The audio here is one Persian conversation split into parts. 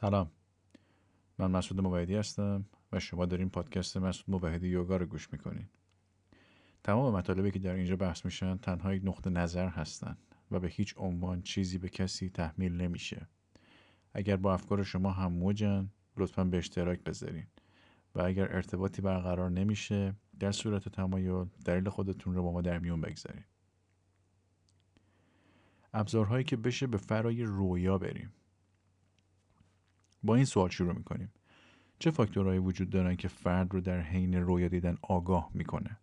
سلام. من مسعود موحدی هستم و شما دارین پادکست مسعود موحدی یوگا رو گوش می‌کنین. تمام مطالبی که در اینجا بحث میشن تنها یک نقطه نظر هستن و به هیچ عنوان چیزی به کسی تحمیل نمیشه. اگر با افکار شما هم موجن لطفا به اشتراک بذارین و اگر ارتباطی برقرار نمیشه در صورت تمایل دلیل خودتون رو با ما در میون بگذارین. ابزارهایی که بشه به فرای رویا بریم. با این سوال شروع می‌کنیم. چه فاکتورهایی وجود دارن که فرد رو در حین رویا دیدن آگاه می‌کنه؟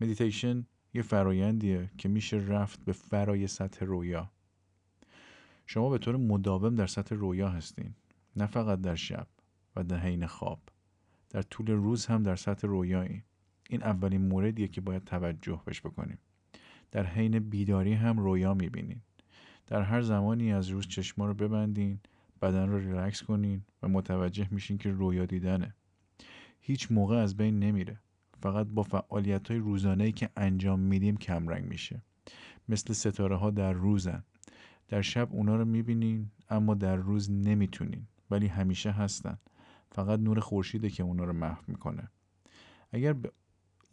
مدیتیشن یه فرایندیه که میشه رفت به فرای سطح رویا. شما به طور مداوم در سطح رویا هستین. نه فقط در شب و در حین خواب. در طول روز هم در سطح رویایی. این اولین موردیه که باید توجه بش بکنیم. در حین بیداری هم رویا می‌بینین. در هر زمانی از روز چشما رو ببندین بدن رو ریلکس کنین و متوجه میشین که رویا دیدنه. هیچ موقع از بین نمیره. فقط با فعالیت های روزانه که انجام میدیم کمرنگ میشه. مثل ستاره ها در روزن. در شب اونا رو می‌بینین اما در روز نمی‌تونین. ولی همیشه هستن. فقط نور خورشیده که اونا رو محو می‌کنه. اگر به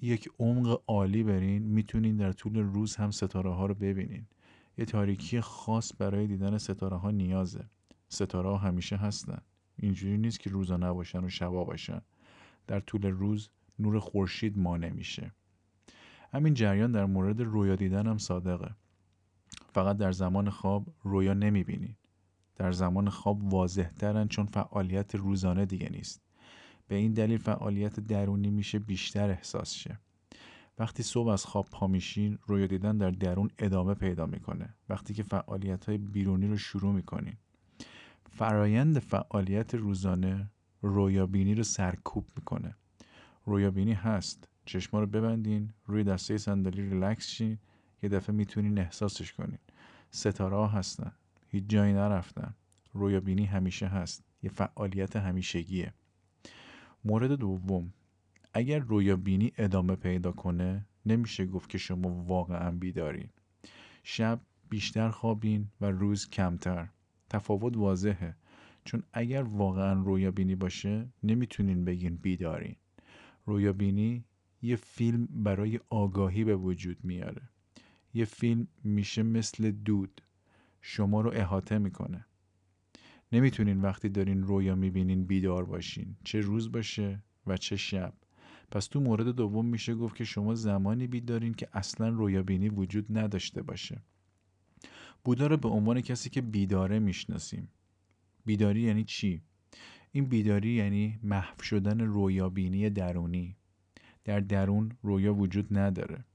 یک عمق عالی برین می‌تونین در طول روز هم ستاره ها رو ببینین. یه تاریکی خاص برای دیدن ستاره ها نیازه. ستاره ها همیشه هستن. اینجوری نیست که روزا نباشن و شبا باشن. در طول روز نور خورشید مانع میشه. همین جریان در مورد رویا دیدن هم صادقه. فقط در زمان خواب رویا نمی‌بینین در زمان خواب واضح ترن چون فعالیت روزانه دیگه نیست. به این دلیل فعالیت درونی میشه بیشتر احساس شه. وقتی صبح از خواب پا میشین رویا دیدن در درون ادامه پیدا می‌کنه. وقتی که فعالیت های بیرونی رو شروع می‌کنین. فرایند فعالیت روزانه رویابینی رو سرکوب می‌کنه. رویابینی هست. چشما رو ببندین روی دسته صندلی ریلکس شین یه دفعه می‌تونین احساسش کنین. ستاره هستن. هیچ جایی نرفتن. رویابینی همیشه هست. یه فعالیت همیشگیه. مورد دوم. اگر رویابینی ادامه پیدا کنه نمیشه گفت که شما واقعا بیدارین. شب بیشتر خوابین و روز کمتر. تفاوت واضحه. چون اگر واقعا رویابینی باشه نمی‌تونین بگین بیدارین. رویابینی یه فیلم برای آگاهی به وجود میاره. یه فیلم میشه مثل دود. شما رو احاطه می‌کنه. نمی‌تونین وقتی دارین رویا می‌بینین بیدار باشین. چه روز باشه و چه شب. پس تو مورد دوم میشه گفت که شما زمانی بیدارین که اصلا رویابینی وجود نداشته باشه. بودا رو به عنوان کسی که بیداره می‌شناسیم. بیداری یعنی چی؟ این بیداری یعنی محو شدن رویابینی درونی. در درون رویا وجود نداره.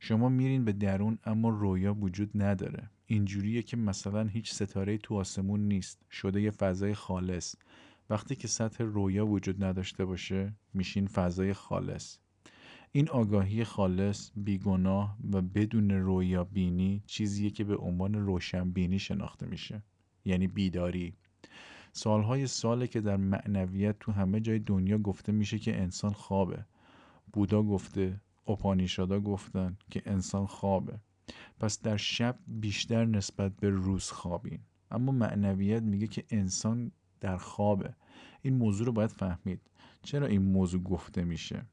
شما میرین به درون اما رویا وجود نداره. اینجوریه که مثلا هیچ ستاره تو آسمون نیست. شده یه فضای خالص. وقتی که سطح رویا وجود نداشته باشه میشین فضای خالص. این آگاهی خالص بیگناه و بدون رویا بینی چیزیه که به عنوان روشن بینی شناخته میشه. یعنی بیداری. سالهای ساله که در معنویت تو همه جای دنیا گفته میشه که انسان خوابه. بودا گفته اپانیشادا گفتن که انسان خوابه. پس در شب بیشتر نسبت به روز خوابین. اما معنویت میگه که انسان در خوابه. این موضوع رو باید فهمید. چرا این موضوع گفته میشه؟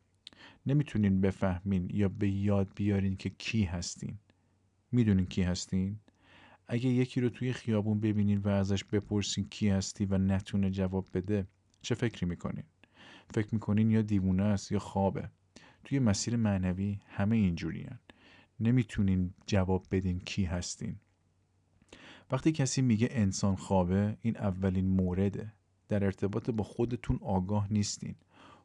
نمی‌تونین بفهمین یا به یاد بیارین که کی هستین. می‌دونین کی هستین؟ اگه یکی رو توی خیابون ببینین و ازش بپرسین کی هستی و نتونه جواب بده چه فکری می‌کنین؟ فکر می‌کنین یا دیوونه است یا خوابه؟ توی مسیر معنوی همه اینجورین. نمی‌تونین جواب بدین کی هستین. وقتی کسی میگه انسان خوابه این اولین مورده. در ارتباط با خودتون آگاه نیستین.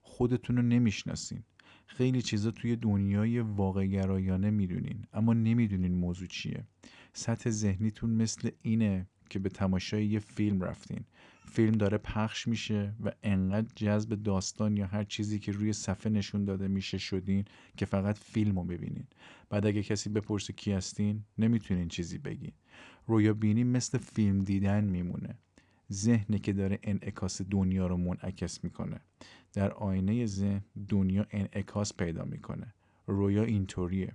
خودتون رو نمی‌شناسین. خیلی چیزا توی دنیای واقع گرایانه می‌دونین اما نمی‌دونین موضوع چیه. سطح ذهنیتون مثل اینه که به تماشای یه فیلم رفتین. فیلم داره پخش میشه و انقدر جذب داستان یا هر چیزی که روی صفحه نشون داده میشه شدین که فقط فیلم رو ببینین. بعد اگه کسی بپرسه کی هستین نمی‌تونین چیزی بگین. رویا بینی مثل فیلم دیدن میمونه. ذهنی که داره انعکاس دنیا رو منعکس می‌کنه. در آینه ذهن دنیا انعکاس پیدا می‌کنه. رویا اینطوریه.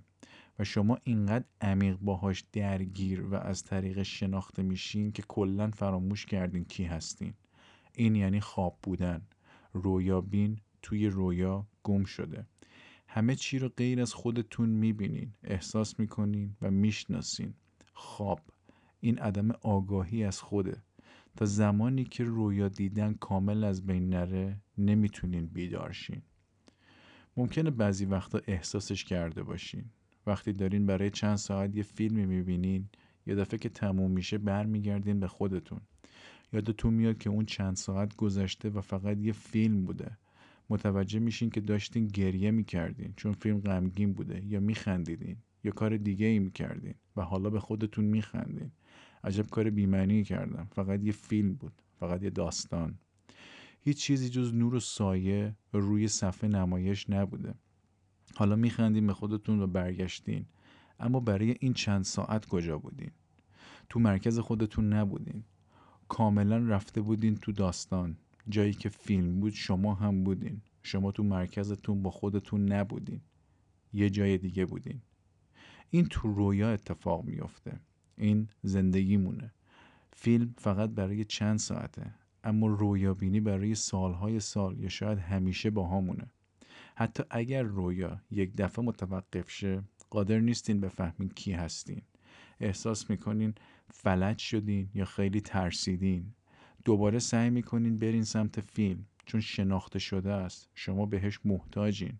و شما اینقدر عمیق باهاش درگیر و از طریق شناخته میشین که کلا فراموش کردین کی هستین. این یعنی خواب بودن. رویابین توی رویا گم شده. همه چی رو غیر از خودتون می‌بینین. احساس می‌کنین و می‌شناسین. خواب. این عدم آگاهی از خوده. تا زمانی که رویا دیدن کامل از بین نره نمی‌تونین بیدارشین ممکنه بعضی وقتا احساسش کرده باشین. وقتی دارین برای چند ساعت یه فیلمی می‌بینین یه دفعه که تموم میشه برمیگردین به خودتون. یادتون میاد که اون چند ساعت گذشته و فقط یه فیلم بوده. متوجه میشین که داشتین گریه می‌کردین چون فیلم غمگین بوده یا میخندیدین یا کار دیگه ای می‌کردین و حالا به خودتون میخندین. عجب کار بیمعنی کردم. فقط یه فیلم بود فقط یه داستان. هیچ چیزی جز نور و سایه روی صفحه نمایش نبوده. حالا میخندین به خودتون و برگشتین. اما برای این چند ساعت کجا بودین؟ تو مرکز خودتون نبودین. کاملا رفته بودین تو داستان. جایی که فیلم بود شما هم بودین. شما تو مرکزتون با خودتون نبودین. یه جای دیگه بودین. این تو رویا اتفاق میافته. این زندگیمونه. فیلم فقط برای چند ساعته اما رویابینی برای سالهای سال یا شاید همیشه با همونه حتی اگر رویا یک دفعه متوقف شه قادر نیستین بفهمین کی هستین. احساس می‌کنین فلج شدین یا خیلی ترسیدین. دوباره سعی می‌کنین برین سمت فیلم چون شناخته شده است. شما بهش محتاجین.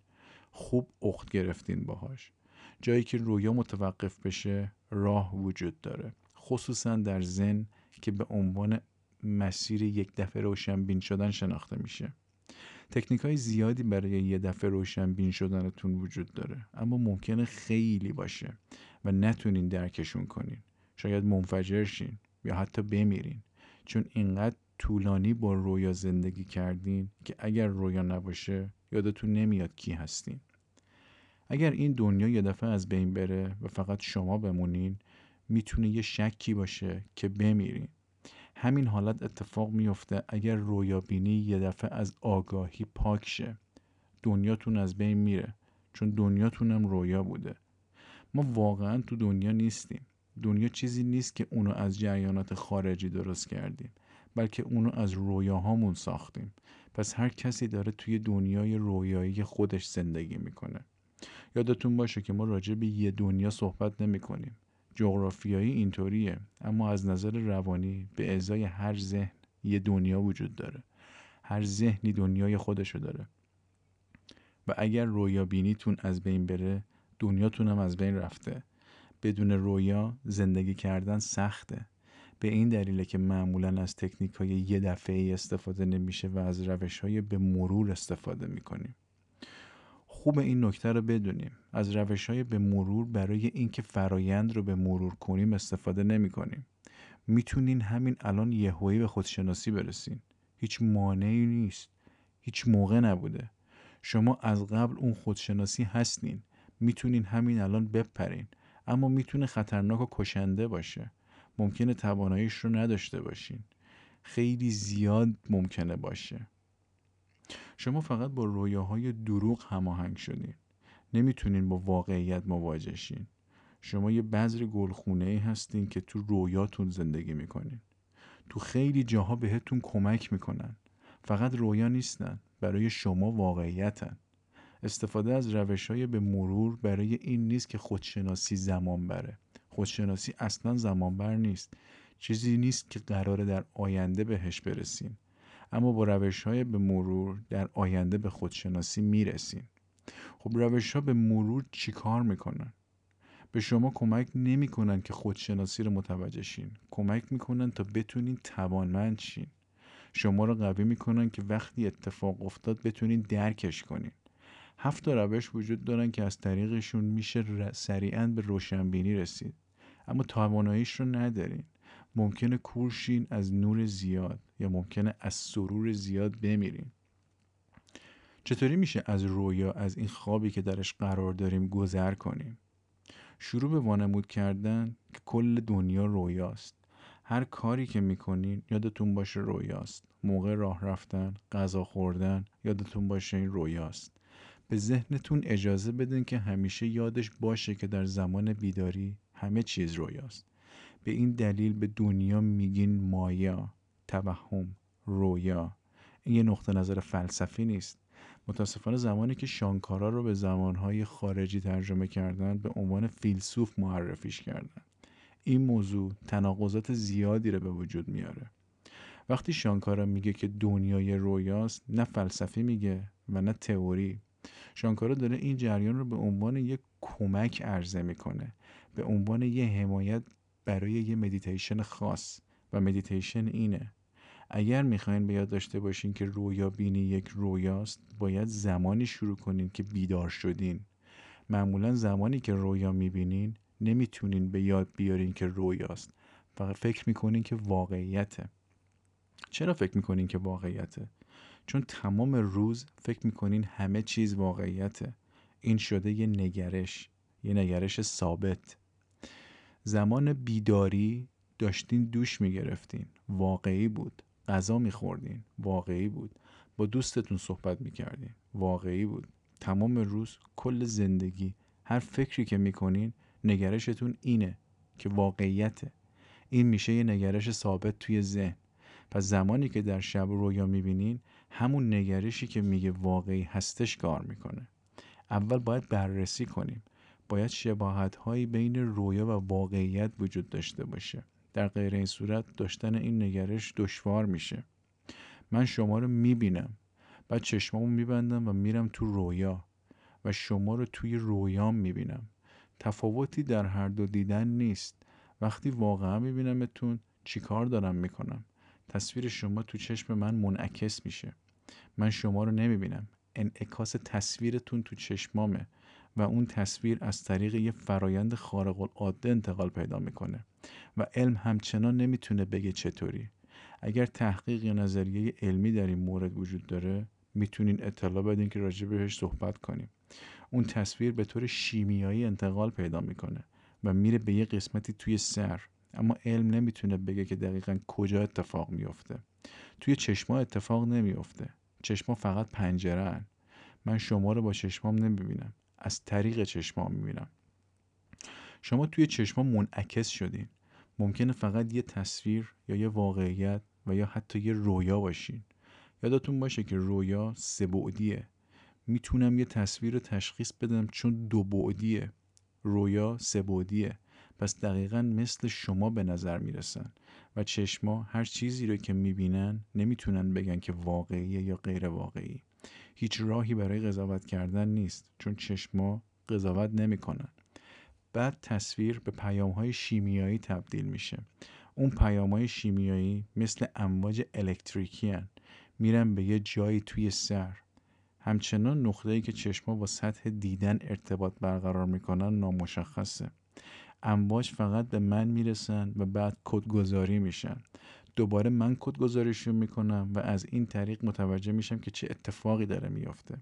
خوب اخت گرفتین باهاش. جایی که رویا متوقف بشه راه وجود داره. خصوصا در زن که به عنوان مسیر یک دفعه روشن بین شدن شناخته میشه. تکنیک های زیادی برای یه دفعه روشن بین شدنتون وجود داره. اما ممکنه خیلی باشه و نتونین درکشون کنین. شاید منفجر شین یا حتی بمیرین. چون اینقدر طولانی با رویا زندگی کردین که اگر رویا نباشه یادتون نمیاد کی هستین. اگر این دنیا یه دفعه از بین بره و فقط شما بمونین می‌تونه یه شکی باشه که بمیرین. همین حالت اتفاق میفته اگر رویابینی یه دفعه از آگاهی پاک شه. دنیاتون از بین میره چون دنیاتونم رویا بوده. ما واقعا تو دنیا نیستیم. دنیا چیزی نیست که اونو از جریانات خارجی درست کردیم بلکه اونو از رویاهامون ساختیم. پس هر کسی داره توی دنیای رویایی خودش زندگی می‌کنه. یادتون باشه که ما راجع به یه دنیا صحبت نمی کنیم جغرافیایی اینطوریه اما از نظر روانی به ازای هر ذهن یه دنیا وجود داره. هر ذهنی دنیای خودشو داره. و اگر رویا بینیتون از بین بره دنیاتون هم از بین رفته. بدون رویا زندگی کردن سخته. به این دلیله که معمولا از تکنیک های یه دفعه استفاده نمیشه و از روش های به مرور استفاده می‌کنیم. خوب این نکته رو بدونیم. از روش های به مرور برای اینکه فرایند رو به مرور کنیم استفاده نمی کنیم می‌تونین همین الان یهویی به خودشناسی برسین. هیچ مانعی نیست. هیچ موقع نبوده. شما از قبل اون خودشناسی هستین. می‌تونین همین الان بپرین. اما می‌تونه خطرناک و کشنده باشه. ممکنه تواناییش رو نداشته باشین. خیلی زیاد ممکنه باشه. شما فقط با رویاهای دروغ هماهنگ شدین. نمی‌تونین با واقعیت مواجه شین. شما یه بذر گلخونه ای هستین که تو رویاتون زندگی می‌کنین. تو خیلی جاها بهتون کمک می‌کنن. فقط رویا نیستن برای شما واقعیتن. استفاده از روش های به مرور برای این نیست که خودشناسی زمان بره. خودشناسی اصلا زمان بر نیست. چیزی نیست که قراره در آینده بهش برسین اما با روش های به مرور در آینده به خودشناسی می‌رسین خب روش ها به مرور چیکار می‌کنن؟ به شما کمک نمی‌کنن که خودشناسی رو متوجه شین. کمک می‌کنن تا بتونین توانمند شین. شما رو قوی می‌کنن که وقتی اتفاق افتاد بتونین درکش کنین. هفت روش وجود دارن که از طریقشون میشه سریعا به روشنبینی رسید. اما تواناییش رو ندارین. ممکنه کورشین از نور زیاد یا ممکنه از سرور زیاد بمیرین چطوری میشه از رویا از این خوابی که درش قرار داریم گذر کنیم؟ شروع به وانمود کردن که کل دنیا رویاست. هر کاری که می‌کنین یادتون باشه رویاست. موقع راه رفتن غذا خوردن یادتون باشه این رویاست. به ذهنتون اجازه بدین که همیشه یادش باشه که در زمان بیداری همه چیز رویاست. به این دلیل به دنیا میگین مایا توهم رویا. این یه نقطه نظر فلسفی نیست. متاسفانه زمانی که شانکارا رو به زمانهای خارجی ترجمه کردن به عنوان فیلسوف معرفیش کردن. این موضوع تناقضات زیادی رو به وجود میاره. وقتی شانکارا میگه که دنیای رویاست نه فلسفی میگه و نه تئوری. شانکارا داره این جریان رو به عنوان یک کمک عرضه می‌کنه به عنوان یه حمایت برای یه مدیتیشن خاص. و مدیتیشن اینه. اگر می‌خواین به یاد داشته باشین که رویا بینی یک رویاست باید زمانی شروع کنین که بیدار شدین. معمولا زمانی که رویا می‌بینین نمی‌تونین به یاد بیارین که رویاست. فقط فکر می‌کنین که واقعیته. چرا فکر می‌کنین که واقعیته؟ چون تمام روز فکر می‌کنین همه چیز واقعیته. این شده یه نگرش یه نگرش ثابت. زمان بیداری داشتین دوش می‌گرفتین. واقعی بود. غذا میخوردین. واقعی بود. با دوستتون صحبت می‌کردین. واقعی بود. تمام روز کل زندگی هر فکری که می‌کنین نگرشتون اینه که واقعیته. این میشه یه نگرش ثابت توی ذهن. پس زمانی که در شب رویا می‌بینین همون نگرشی که میگه واقعی هستش کار می‌کنه. اول باید بررسی کنیم. باید شباهت هایی بین رویا و واقعیت وجود داشته باشه. در غیر این صورت داشتن این نگرش دشوار میشه. من شما رو می‌بینم. بعد چشمامو میبندم و میرم تو رویا و شما رو توی رویام می‌بینم. تفاوتی در هر دو دیدن نیست. وقتی واقعا میبینمتون چیکار دارم می‌کنم؟ تصویر شما تو چشم من منعکس میشه. من شما رو نمی‌بینم. انعکاس تصویرتون تو چشمامه. و اون تصویر از طریق یه فرایند خارق العاده انتقال پیدا می‌کنه و علم همچنان نمی‌تونه بگه چطوری. اگر تحقیق یا نظریه علمی در این مورد وجود داره می‌تونین اطلاع بدین که راجع بهش صحبت کنیم. اون تصویر به طور شیمیایی انتقال پیدا می‌کنه و میره به یه قسمتی توی سر اما علم نمی‌تونه بگه که دقیقا کجا اتفاق میفته توی چشما اتفاق نمیفته چشما فقط پنجره من شما رو با چشمام نمی‌بینم. از طریق چشمام می‌بینم. شما توی چشما منعکس شدین. ممکنه فقط یه تصویر یا یه واقعیت و یا حتی یه رویا باشین. یادتون باشه که رویا سه بعدیه. می‌تونم یه تصویر رو تشخیص بدم چون دو بعدیه. رویا سه بعدیه. پس دقیقا مثل شما به نظر می‌رسن و چشما هر چیزی رو که می‌بینن نمی‌تونن بگن که واقعیه یا غیر واقعی هیچ راهی برای قضاوت کردن نیست چون چشما قضاوت نمی‌کنن. بعد تصویر به پیام های شیمیایی تبدیل میشه. اون پیام های شیمیایی مثل امواج الکتریکی هن. میرن به یه جایی توی سر. همچنان نقطه‌ای که چشما با سطح دیدن ارتباط برقرار می‌کنن نامشخصه. امواج فقط به من می‌رسن و بعد کدگذاری میشن. دوباره من کدگذاریشون می‌کنم و از این طریق متوجه میشم که چه اتفاقی داره میافته.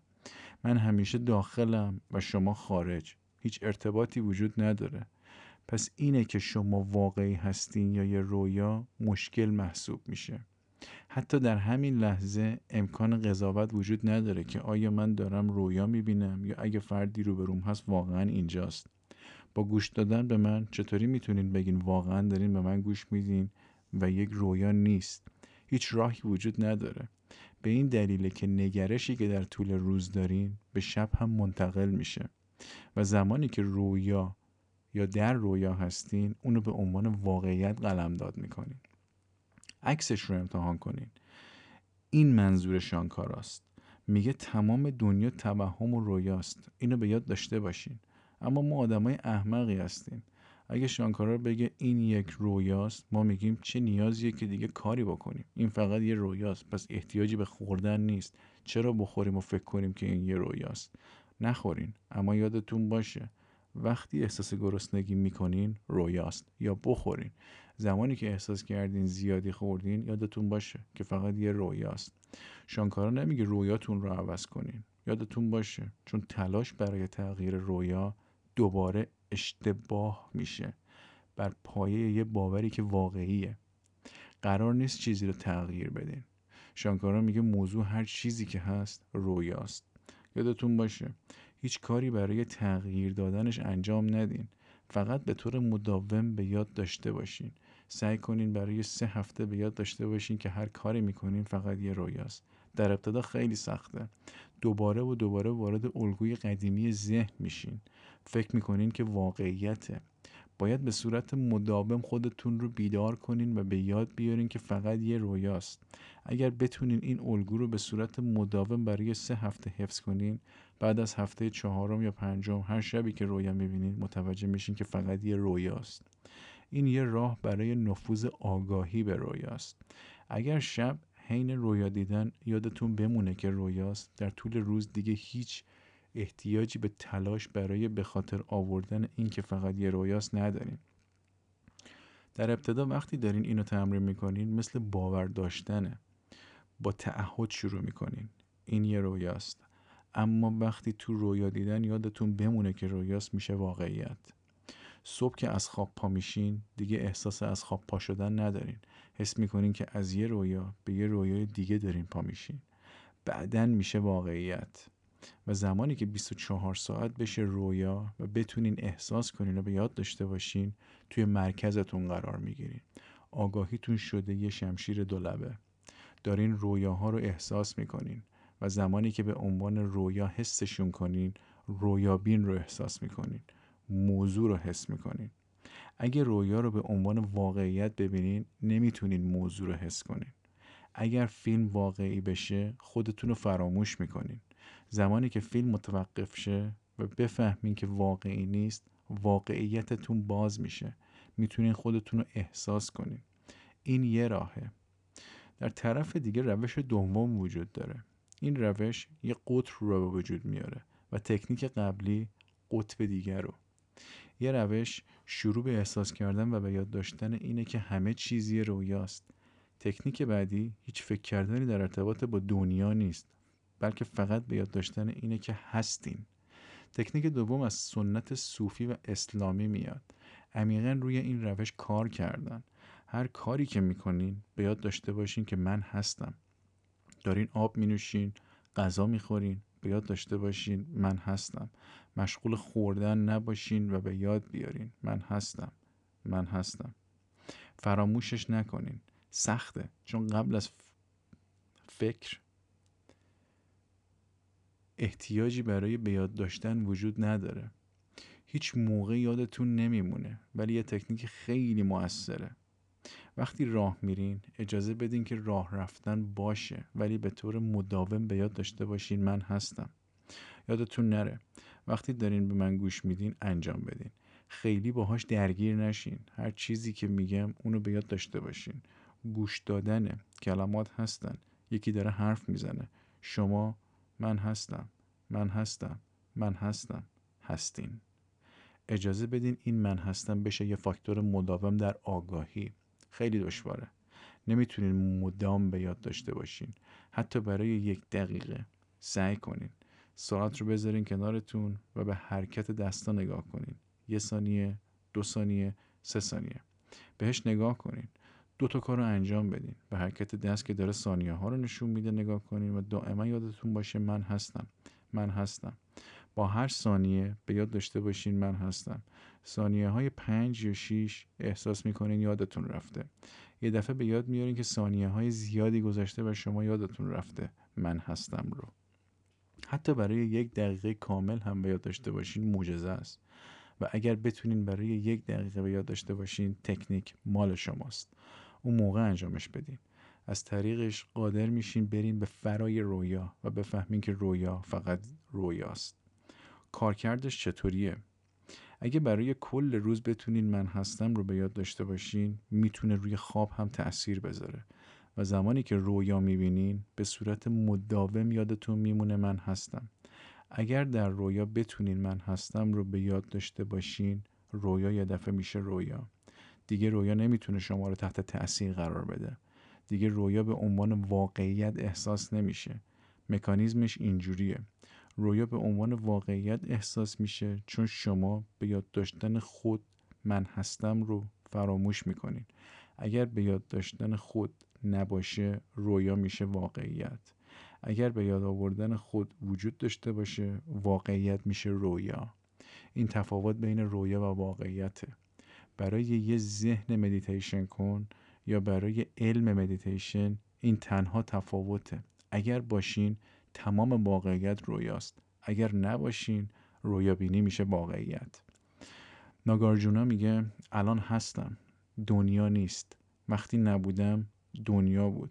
من همیشه داخلم و شما خارج. هیچ ارتباطی وجود نداره. پس اینه که شما واقعی هستین یا یه رویا مشکل محسوب میشه. حتی در همین لحظه امکان قضاوت وجود نداره که آیا من دارم رویا می‌بینم یا اگه فردی روبروم هست واقعا اینجاست. با گوش دادن به من چطوری می‌تونین بگین واقعا دارین به من گوش میدین؟ و یک رویا نیست. هیچ راهی وجود نداره. به این دلیله که نگرشی که در طول روز دارین به شب هم منتقل میشه و زمانی که رویا یا در رویا هستین اونو به عنوان واقعیت قلمداد می‌کنین. عکسش رو امتحان کنین. این منظور شانکاراست. میگه تمام دنیا توهم و رویاست. اینو به یاد داشته باشین. اما ما آدمای احمقی هستیم. اگه شانکارا بگه این یک رویاست ما میگیم چه نیازیه که دیگه کاری بکنیم؟ این فقط یه رویاست پس احتیاجی به خوردن نیست. چرا بخوریم و فکر کنیم که این یه رویاست؟ نخورین اما یادتون باشه. وقتی احساس گرسنگی می‌کنین رویاست. یا بخورین. زمانی که احساس کردین زیادی خوردین یادتون باشه که فقط یه رویاست. شانکارا نمیگه رویاتون رو عوض کنین. یادتون باشه چون تلاش برای تغییر رویا دوباره اشتباه میشه. بر پایه یه باوری که واقعیه. قرار نیست چیزی رو تغییر بدین شانکارا میگه موضوع هر چیزی که هست رویاست. یادتون باشه هیچ کاری برای تغییر دادنش انجام ندین. فقط به طور مداوم به یاد داشته باشین. سعی کنین برای سه هفته به یاد داشته باشین که هر کاری می‌کنین فقط یه رویاست. در ابتدا خیلی سخته. دوباره و دوباره وارد الگوی قدیمی ذهن میشین. فکر می‌کنین که واقعیته. باید به صورت مداوم خودتون رو بیدار کنین و به یاد بیارین که فقط یه رویاست. اگر بتونین این الگو رو به صورت مداوم برای سه هفته حفظ کنین بعد از هفته چهارم یا پنجم هر شبی که رویا می‌بینین متوجه میشین که فقط یه رویاست. این یه راه برای نفوذ آگاهی به رویاست. اگر شب حین رویا دیدن یادتون بمونه که رویاست در طول روز دیگه هیچ احتیاجی به تلاش برای به خاطر آوردن این که فقط یه رویاست نداریم. در ابتدا وقتی دارین اینو تمرین می‌کنین مثل باور داشتنه. با تعهد شروع می‌کنین. این یه رویاست. اما وقتی تو رویا دیدن یادتون بمونه که رویاست میشه واقعیت. صبح که از خواب پا میشین دیگه احساس از خواب پا شدن ندارین. حس می‌کنین که از یه رویا به یه رویای دیگه دارین پا میشین. بعدا میشه واقعیت. و زمانی که 24 ساعت بشه رویا و بتونین احساس کنین و به یاد داشته باشین توی مرکزتون قرار می‌گیرین. آگاهیتون شده یه شمشیر دولبه دارین رویاها رو احساس می‌کنین و زمانی که به عنوان رویا حسشون کنین رویابین رو احساس می‌کنین. موضوع رو حس می‌کنین. اگه رویا رو به عنوان واقعیت ببینین نمی‌تونین موضوع رو حس کنین. اگر فیلم واقعی بشه خودتون رو فراموش می‌کنین. زمانی که فیلم متوقف شه و بفهمین که واقعی نیست واقعیتتون باز میشه. می‌تونین خودتون رو احساس کنین. این یه راهه. در طرف دیگه روش دوم وجود داره. این روش یه قطر رو به وجود میاره و تکنیک قبلی قطب دیگر رو. یه روش شروع به احساس کردن و به یاد داشتن اینه که همه چیزی رویاست. تکنیک بعدی هیچ فکر کردنی در ارتباط با دنیا نیست. بلکه فقط به یاد داشتن اینه که هستین تکنیک دوم از سنت صوفی و اسلامی میاد. عمیقا روی این روش کار کردن. هر کاری که می‌کنین به یاد داشته باشین که من هستم. دارین آب مینوشین غذا می‌خورین به یاد داشته باشین من هستم. مشغول خوردن نباشین و به یاد بیارین. من هستم. من هستم. فراموشش نکنین. سخته. چون قبل از فکر احتیاجی برای به یاد داشتن وجود نداره. هیچ موقع یادتون نمیمونه ولی یه تکنیک خیلی موثره. وقتی راه میرین اجازه بدین که راه رفتن باشه ولی به طور مداوم به یاد داشته باشین من هستم. یادتون نره وقتی دارین به من گوش میدین انجام بدین. خیلی باهاش درگیر نشین. هر چیزی که میگم اونو به یاد داشته باشین. گوش دادنه کلمات هستن. یکی داره حرف می‌زنه. شما من هستم من هستم من هستم هستین. اجازه بدین این من هستم بشه یه فاکتور مداوم در آگاهی. خیلی دشواره. نمی‌تونین مدام به یاد داشته باشین. حتی برای یک دقیقه. سعی کنین. ساعت رو بذارین کنارتون و به حرکت دستا نگاه کنین. یه ثانیه دو ثانیه سه ثانیه. بهش نگاه کنین. دو تا کار رو انجام بدین به حرکت دست که داره ثانیه ها رو نشون میده نگاه کنین و دائما یادتون باشه من هستم. من هستم. با هر ثانیه به یاد داشته باشین من هستم. ثانیه های پنج یا شیش احساس می‌کنین یادتون رفته. یه دفعه به یاد میارین که ثانیه های زیادی گذشته و شما یادتون رفته من هستم رو. حتی برای یک دقیقه کامل هم به یاد داشته باشین معجزه است. و اگر بتونین برای یک دقیقه به یاد داشته باشین تکنیک مال شماست. اون موقع انجامش بدین از طریقش قادر میشین برین به فرای رویا و بفهمین که رویا فقط رویاست. کارکردش چطوریه؟ اگه برای کل روز بتونین من هستم رو به یاد داشته باشین می‌تونه روی خواب هم تاثیر بذاره. و زمانی که رویا می‌بینین به صورت مداوم یادتون میمونه من هستم. اگر در رویا بتونین من هستم رو به یاد داشته باشین رویا یه دفعه میشه رویا. دیگه رویا نمی‌تونه شما رو تحت تأثیر قرار بده. دیگه رویا به عنوان واقعیت احساس نمیشه. مکانیزمش اینجوریه. رویا به عنوان واقعیت احساس میشه چون شما به یاد داشتن خود من هستم رو فراموش می‌کنین. اگر به یاد داشتن خود نباشه رویا میشه واقعیت. اگر به یاد آوردن خود وجود داشته باشه واقعیت میشه رویا. این تفاوت بین رویا و واقعیته. برای یه ذهن مدیتیشن کن یا برای علم مدیتیشن این تنها تفاوته. اگر باشین تمام واقعیت رویاست. اگر نباشین رویابینی میشه واقعیت. ناگارجونا میگه الان هستم. دنیا نیست. وقتی نبودم دنیا بود.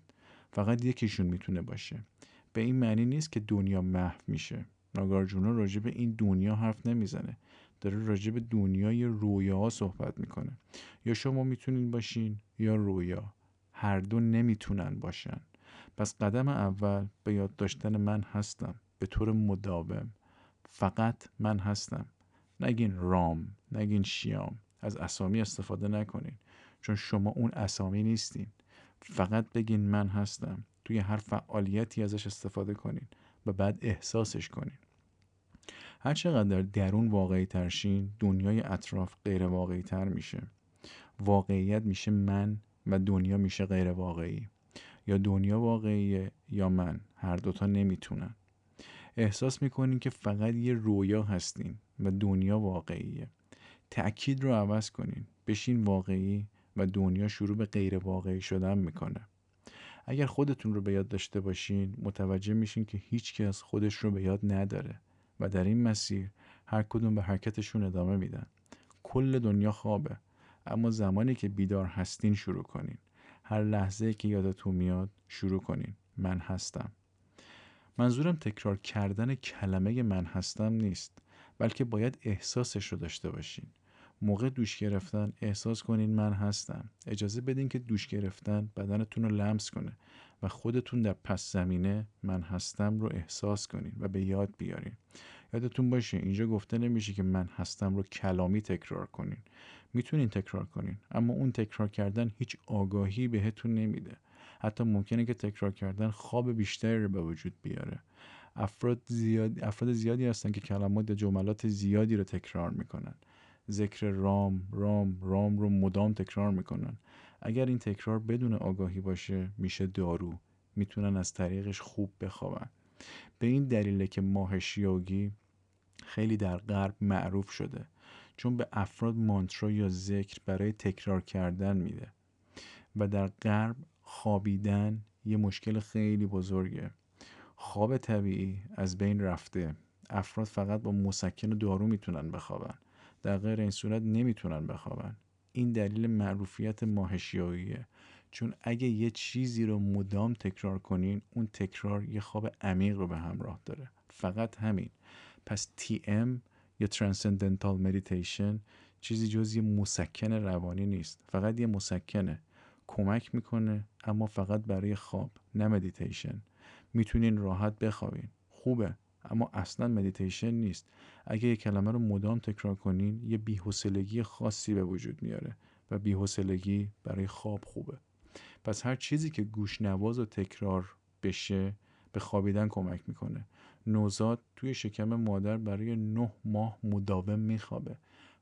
فقط یکیشون می‌تونه باشه. به این معنی نیست که دنیا محو میشه. ناگارجونا راجع به این دنیا حرف نمی‌زنه. داره راجع به دنیای رویا صحبت می‌کنه. یا شما می‌تونین باشین یا رویا. هر دو نمی‌تونن باشن. پس قدم اول به یاد داشتن من هستم. به طور مداوم. فقط من هستم. نگین رام نگین شیام. از اسامی استفاده نکنین. چون شما اون اسامی نیستین. فقط بگین من هستم. توی هر فعالیتی ازش استفاده کنین. و بعد احساسش کنین. هر چقدر در درون واقعی ترشین دنیای اطراف غیر واقعی تر میشه. واقعیت میشه من و دنیا میشه غیر واقعی یا دنیا واقعیه یا من. هر دوتا نمی‌تونن. احساس می‌کنین که فقط یه رویا هستین و دنیا واقعیه. تأکید رو عوض کنین. بشین واقعی و دنیا شروع به غیر واقعی شدن می‌کنه. اگر خودتون رو به یاد داشته باشین متوجه میشین که هیچ کس خودش رو به یاد نداره. و در این مسیر هر کدوم به حرکتشون ادامه میدن. کل دنیا خوابه. اما زمانی که بیدار هستین شروع کنین. هر لحظه که یادتون میاد شروع کنین. من هستم. منظورم تکرار کردن کلمه من هستم نیست بلکه باید احساسش رو داشته باشین. موقع دوش گرفتن احساس کنین من هستم. اجازه بدین که دوش گرفتن بدنتون رو لمس کنه. و خودتون در پس زمینه من هستم رو احساس کنین و به یاد بیارین. یادتون باشه اینجا گفته نمیشه که من هستم رو کلامی تکرار کنین. می‌تونین تکرار کنین اما اون تکرار کردن هیچ آگاهی بهتون نمیده. حتی ممکنه که تکرار کردن خواب بیشتری رو به وجود بیاره. افراد, زیاد، افراد زیادی هستن که کلمات جملات زیادی رو تکرار می‌کنن. ذکر رام رام رام رو مدام تکرار می‌کنن. اگر این تکرار بدون آگاهی باشه میشه دارو. می‌تونن از طریقش خوب بخوابن. به این دلیله که ماه شیاگی خیلی در غرب معروف شده. چون به افراد مانترا یا ذکر برای تکرار کردن میده. و در غرب خوابیدن یه مشکل خیلی بزرگه. خواب طبیعی از بین رفته. افراد فقط با مسکن و دارو می‌تونن بخوابن. در غیر این صورت نمی‌تونن بخوابن. این دلیل معروفیت ماهشیاییه. چون اگه یه چیزی رو مدام تکرار کنین اون تکرار یه خواب عمیق رو به همراه داره. فقط همین. پس TM یا Transcendental Meditation چیزی جز یه مسکن روانی نیست. فقط یه مسکنه. کمک می‌کنه اما فقط برای خواب نه مدیتیشن می‌تونین راحت بخوابین. خوبه. اما اصلا مدیتیشن نیست. اگه یه کلمه رو مدام تکرار کنین یه بی‌حوصلگی خاصی به وجود میاره و بی‌حوصلگی برای خواب خوبه. پس هر چیزی که گوش نواز و تکرار بشه به خوابیدن کمک می‌کنه. نوزاد توی شکم مادر برای نه ماه مداوم میخوابه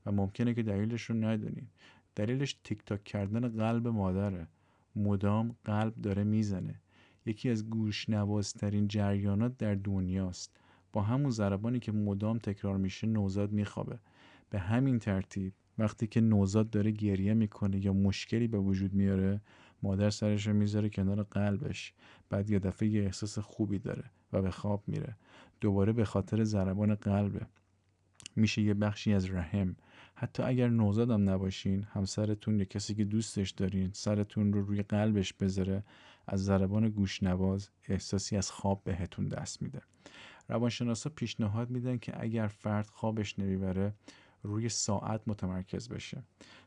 و ممکنه که دلیلش رو ندونین. دلیلش تیک تاک کردن قلب مادره. مدام قلب داره می‌زنه. یکی از گوش نوازترین جریانات در دنیاست. با همون ضربانی که مدام تکرار میشه نوزاد میخوابه. به همین ترتیب وقتی که نوزاد داره گریه می‌کنه یا مشکلی به وجود میاره مادر سرش رو می‌ذاره کنار قلبش بعد یه دفعه یه احساس خوبی داره و به خواب میره. دوباره به خاطر ضربان قلبه. میشه یه بخشی از رحم. حتی اگر نوزادم نباشین همسرتون یا کسی که دوستش دارین سرتون رو روی قلبش بذاره از ضربان گوشنواز احساسی از خواب بهتون دست میده. روانشناسا پیشنهاد میدن که اگر فرد خوابش نمی‌بره روی ساعت متمرکز بشه.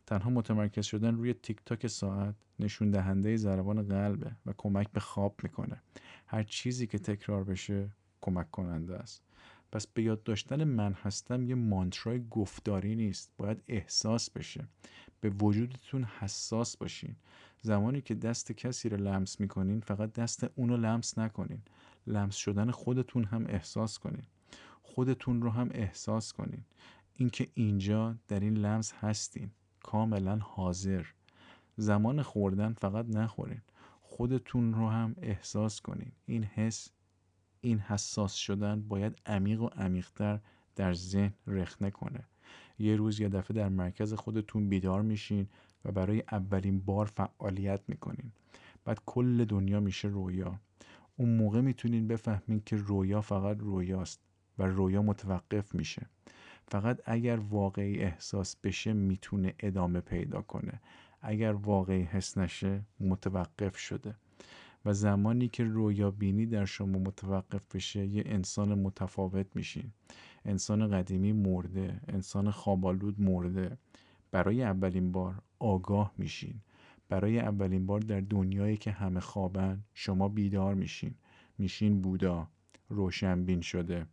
تنها متمرکز شدن روی تیک تاک ساعت نشون دهنده ضربان قلبه و کمک به خواب می‌کنه. هر چیزی که تکرار بشه کمک کننده است. پس به یاد داشتن من هستم یه مانترای گفتاری نیست. باید احساس بشه. به وجودتون حساس باشین. زمانی که دست کسی رو لمس می‌کنین فقط دست اونو لمس نکنین. لمس شدن خودتون هم احساس کنین. خودتون رو هم احساس کنین. اینکه اینجا در این لمس هستین. کاملا حاضر. زمان خوردن فقط نخورین. خودتون رو هم احساس کنین. این حس این حساس شدن باید عمیق و عمیقتر در ذهن رخنه کنه. یه روز یه دفعه در مرکز خودتون بیدار میشین و برای اولین بار فعالیت می‌کنین. بعد کل دنیا میشه رویا. اون موقع می‌تونین بفهمین که رویا فقط رویاست و رویا متوقف میشه. فقط اگر واقعی احساس بشه می‌تونه ادامه پیدا کنه. اگر واقعی حس نشه متوقف شده. و زمانی که رویا بینی در شما متوقف بشه یه انسان متفاوت میشین. انسان قدیمی مرده انسان خوابالود مرده. برای اولین بار آگاه میشین. برای اولین بار در دنیایی که همه خوابن شما بیدار میشین. میشین بودا. روشنبین شده.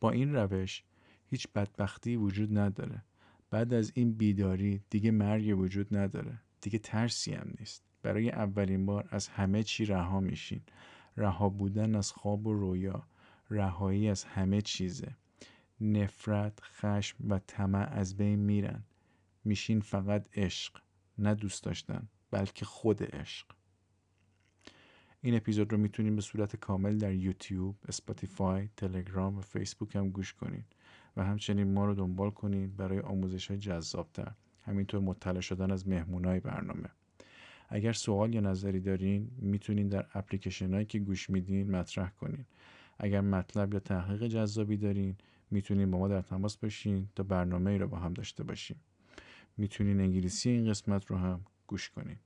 با این روش هیچ بدبختی وجود نداره. بعد از این بیداری دیگه مرگ وجود نداره. دیگه ترسی هم نیست. برای اولین بار از همه چی رها میشین. رها بودن از خواب و رویا. رهایی از همه چیزه. نفرت خشم و طمع از بین میرن. میشین فقط عشق. نه دوست داشتن بلکه خود عشق. این اپیزود رو می‌تونین به صورت کامل در یوتیوب، اسپاتیفای، تلگرام و فیسبوک هم گوش کنین و همچنین ما رو دنبال کنین برای آموزش های جذابتر همینطور مطلع شدن از مهمونای برنامه. اگر سوال یا نظری دارین می‌تونین در اپلیکیشن هایی که گوش میدین مطرح کنین. اگر مطلب یا تحقیق جذابی دارین می‌تونین با ما در تماس باشین تا برنامه ای رو با هم داشته باشیم. می‌تونین انگلیسی این قسمت رو هم گوش کنین.